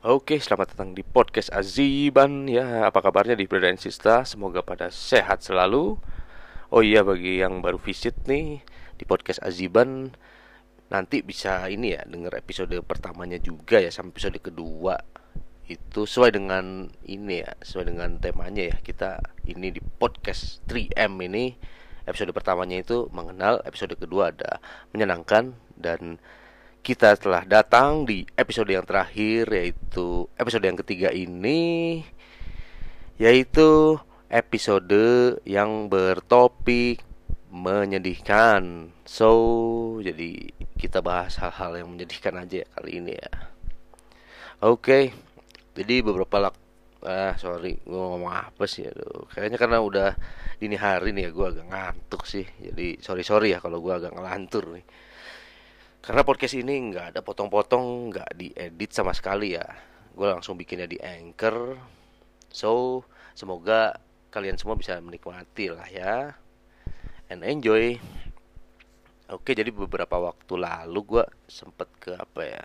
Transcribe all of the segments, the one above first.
Oke, selamat datang di podcast Aziban. Ya, apa kabarnya di Brother and Sista? Semoga pada sehat selalu. Oh iya, bagi yang baru visit nih di podcast Aziban, nanti bisa ini ya denger episode pertamanya juga ya sampai episode kedua itu sesuai dengan ini ya sesuai dengan temanya ya kita ini di podcast 3M ini episode pertamanya itu mengenal episode kedua ada menyenangkan dan kita telah datang di episode yang terakhir yaitu episode yang ketiga ini yaitu episode yang bertopik menyedihkan. So, jadi kita bahas hal-hal yang menyedihkan aja ya kali ini ya. Oke. Okay. Jadi beberapa lak ah sorry gue ngomong apa sih aduh kayaknya karena udah dini hari nih ya gue agak ngantuk sih jadi sorry sorry ya kalau gue agak ngelantur nih karena podcast ini nggak ada potong-potong, nggak diedit sama sekali ya. Gue langsung bikinnya di Anchor. So, semoga kalian semua bisa menikmati lah ya. And enjoy. Oke, jadi beberapa waktu lalu gue sempet ke apa ya?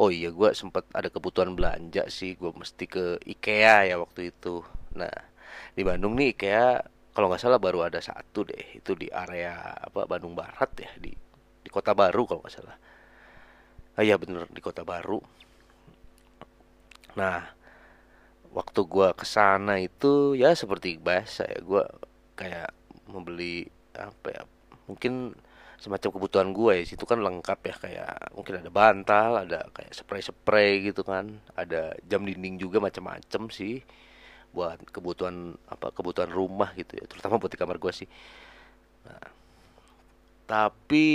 Oh iya, gue sempet ada kebutuhan belanja sih. Gue mesti ke IKEA ya waktu itu. Nah, di Bandung nih IKEA kalau nggak salah baru ada satu deh. Itu di area apa Bandung Barat ya di di kota baru kalau nggak salah. Ah iya bener di kota baru. Nah waktu gue ke sana itu ya seperti biasa ya gue kayak membeli apa ya mungkin semacam kebutuhan gue ya situ kan lengkap ya kayak mungkin ada bantal ada kayak spray spray gitu kan ada jam dinding juga macam-macam sih buat kebutuhan apa kebutuhan rumah gitu ya terutama buat di kamar gue sih. Nah, tapi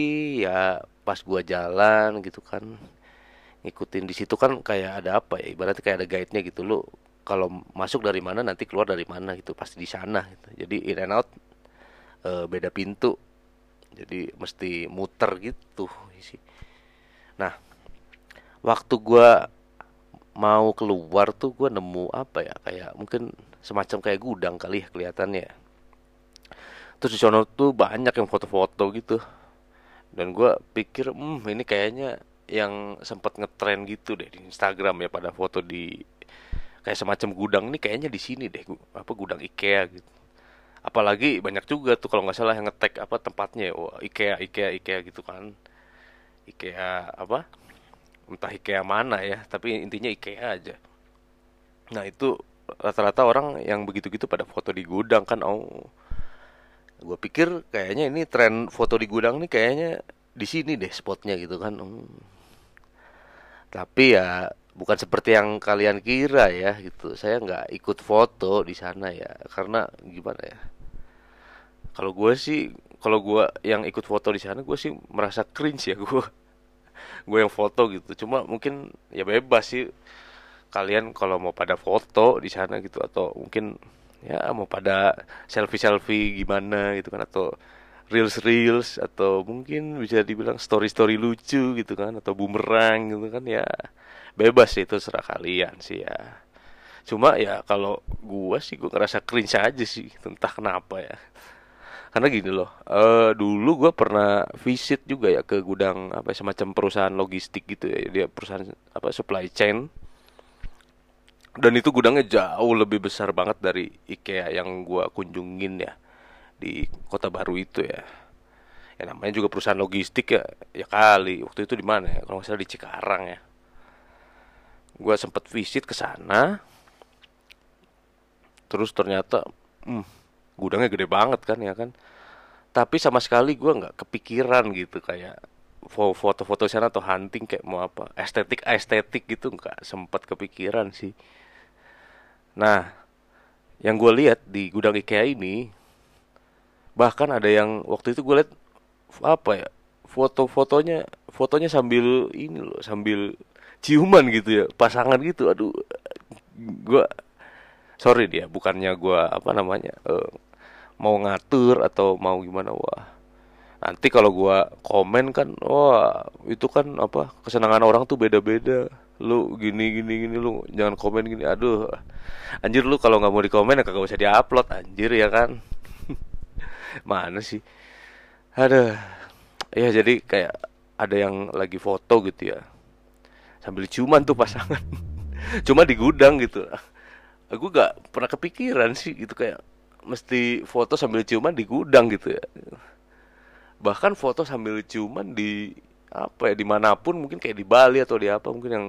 ya pas gua jalan gitu kan ngikutin di situ kan kayak ada apa ya? Ibaratnya kayak ada guide-nya gitu. Lo kalau masuk dari mana nanti keluar dari mana gitu. Pasti di sana gitu. jadi in and out e, beda pintu. Jadi mesti muter gitu sih nah waktu gua mau keluar tuh gua nemu apa ya? Kayak mungkin semacam kayak gudang kali ya kelihatannya terus di sana tuh banyak yang foto-foto gitu. Dan gue pikir hmm ini kayaknya yang sempat ngetren gitu deh di Instagram ya pada foto di kayak semacam gudang. Ini kayaknya di sini deh apa gudang IKEA gitu. Apalagi banyak juga tuh kalau nggak salah yang ngetek apa tempatnya oh, IKEA IKEA IKEA gitu kan. IKEA apa? Entah IKEA mana ya tapi intinya IKEA aja. Nah itu rata-rata orang yang begitu-gitu pada foto di gudang kan oh gue pikir kayaknya ini tren foto di gudang nih kayaknya di sini deh spotnya gitu kan. Hmm. tapi ya bukan seperti yang kalian kira ya gitu. Saya nggak ikut foto di sana ya karena gimana ya? Kalau gue sih kalau gue yang ikut foto di sana gue sih merasa cringe ya gue gue yang foto gitu. Cuma mungkin ya bebas sih. Kalian kalau mau pada foto di sana gitu atau mungkin ya mau pada selfie selfie gimana gitu kan atau reels reels atau mungkin bisa dibilang story story lucu gitu kan atau bumerang gitu kan ya bebas itu serah kalian sih ya. Cuma ya kalau gua sih gua ngerasa cringe aja sih entah kenapa ya. Karena gini loh uh, dulu gua pernah visit juga ya ke gudang apa semacam perusahaan logistik gitu ya dia perusahaan apa supply chain dan itu gudangnya jauh lebih besar banget dari IKEA yang gua kunjungin ya di kota baru itu ya. Ya namanya juga perusahaan logistik ya ya kali. Waktu itu di mana ya? Kalau nggak salah di Cikarang ya. Gua sempet visit ke sana. Terus ternyata hmm, gudangnya gede banget kan ya kan? Tapi sama sekali gua nggak kepikiran gitu kayak foto-foto sana atau hunting kayak mau apa. Estetik estetik gitu nggak sempat kepikiran sih Nah, yang gue lihat di gudang IKEA ini, bahkan ada yang waktu itu gue lihat apa ya foto-fotonya fotonya sambil ini loh sambil ciuman gitu ya pasangan gitu. Aduh gue sorry dia bukannya gue apa namanya uh, mau ngatur atau mau gimana wah nanti kalau gue komen kan wah itu kan apa kesenangan orang tuh beda-beda. Lu gini gini gini lu jangan komen gini. Aduh anjir lu kalau nggak mau di komen ya kagak usah diupload anjir ya kan? Mana sih? Ada ya jadi kayak ada yang lagi foto gitu ya. Sambil ciuman tuh pasangan. Cuma di gudang gitu. Aku gak pernah kepikiran sih gitu kayak mesti foto sambil ciuman di gudang gitu ya bahkan foto sambil ciuman di apa ya di mana pun mungkin kayak di Bali atau di apa mungkin yang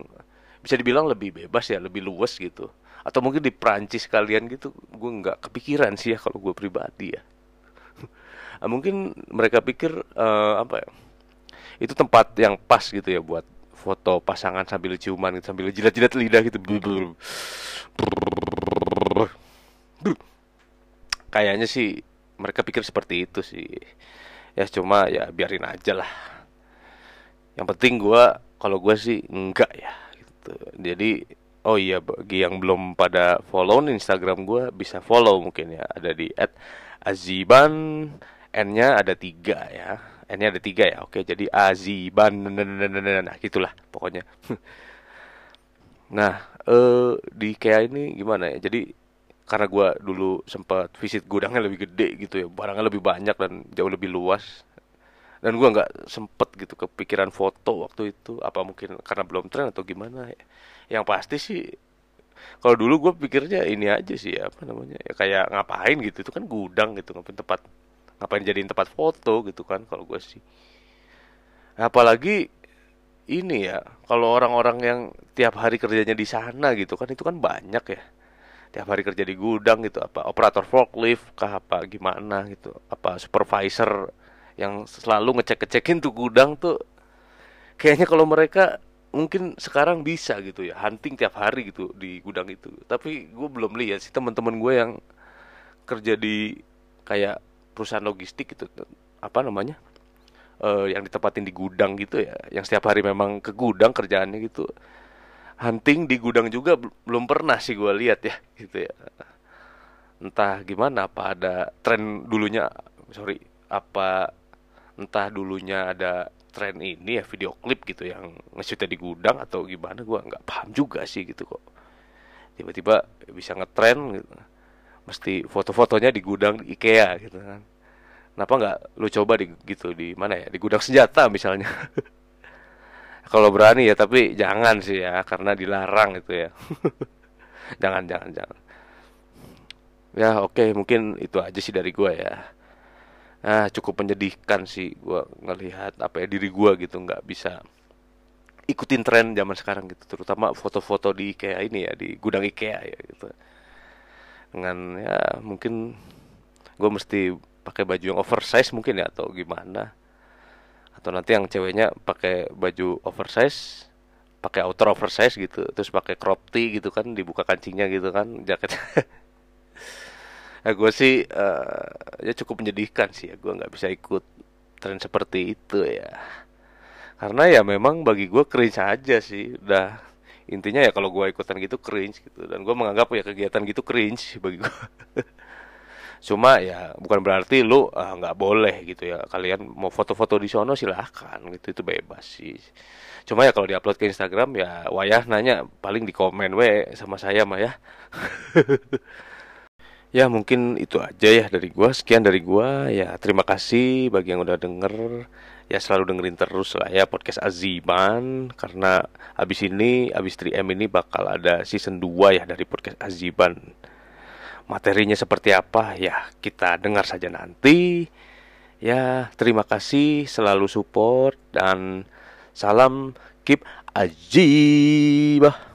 bisa dibilang lebih bebas ya lebih luas gitu atau mungkin di Prancis kalian gitu gue nggak kepikiran sih ya kalau gue pribadi ya mungkin mereka pikir uh, apa ya itu tempat yang pas gitu ya buat foto pasangan sambil ciuman gitu, sambil jilat-jilat lidah gitu. Kayaknya sih mereka pikir seperti itu sih. Ya cuma ya biarin aja lah. Yang penting gue kalau gue sih enggak ya gitu. Jadi oh iya bagi yang belum pada follow Instagram gue bisa follow mungkin ya. Ada di @aziban n-nya ada tiga ya. N-nya ada tiga ya oke. Jadi Aziban nah gitulah pokoknya. Nah eh di kayak ini gimana ya? Jadi karena gue dulu sempat visit gudangnya lebih gede gitu ya. Barangnya lebih banyak dan jauh lebih luas. Dan gue nggak sempet gitu kepikiran foto waktu itu apa mungkin karena belum tren atau gimana. Ya yang pasti sih kalau dulu gue pikirnya ini aja sih apa namanya ya kayak ngapain gitu. Itu kan gudang gitu ngapain tempat ngapain jadiin tempat foto gitu kan kalau gue sih. Apalagi ini ya kalau orang-orang yang tiap hari kerjanya di sana gitu kan itu kan banyak ya tiap hari kerja di gudang gitu apa operator forklift kah apa gimana gitu apa supervisor yang selalu ngecek-ngecekin tuh gudang tuh kayaknya kalau mereka mungkin sekarang bisa gitu ya hunting tiap hari gitu di gudang itu. Tapi gue belum lihat sih teman-teman gue yang kerja di kayak perusahaan logistik itu apa namanya uh, yang ditempatin di gudang gitu ya yang setiap hari memang ke gudang kerjaannya gitu hunting di gudang juga belum pernah sih gue lihat ya gitu ya. Entah gimana apa ada tren dulunya sorry apa entah dulunya ada tren ini ya video klip gitu yang nge di gudang atau gimana gue nggak paham juga sih gitu kok. Tiba-tiba bisa ngetren gitu. Mesti foto-fotonya di gudang di IKEA gitu kan. Kenapa nggak lu coba di gitu di mana ya? Di gudang senjata misalnya kalau berani ya tapi jangan sih ya karena dilarang itu ya. Jangan jangan jangan. Ya oke okay, mungkin itu aja sih dari gua ya. Nah cukup menyedihkan sih gua ngelihat apa ya diri gua gitu nggak bisa ikutin tren zaman sekarang gitu. Terutama foto-foto di IKEA ini ya di gudang IKEA ya gitu. Dengan ya mungkin gue mesti pakai baju yang oversize mungkin ya atau gimana atau nanti yang ceweknya pakai baju oversize pakai outer oversize gitu terus pakai crop tee gitu kan dibuka kancingnya gitu kan jaket. Ya gue sih uh, ya cukup menyedihkan sih ya gue nggak bisa ikut tren seperti itu ya. Karena ya memang bagi gue cringe aja sih udah intinya ya kalau gue ikutan gitu cringe gitu dan gue menganggap ya kegiatan gitu cringe bagi gue cuma ya bukan berarti lu ah, nggak uh, boleh gitu ya. Kalian mau foto-foto di sono silahkan gitu itu bebas sih. Cuma ya kalau diupload ke Instagram ya wayah nanya paling di komen we sama saya mah ya. Ya mungkin itu aja ya dari gua. Sekian dari gua. Ya terima kasih bagi yang udah denger. Ya selalu dengerin terus lah ya podcast Aziban karena abis ini abis 3M ini bakal ada season 2 ya dari podcast Aziban materinya seperti apa? Ya kita dengar saja nanti. Ya terima kasih selalu support dan salam keep ajibah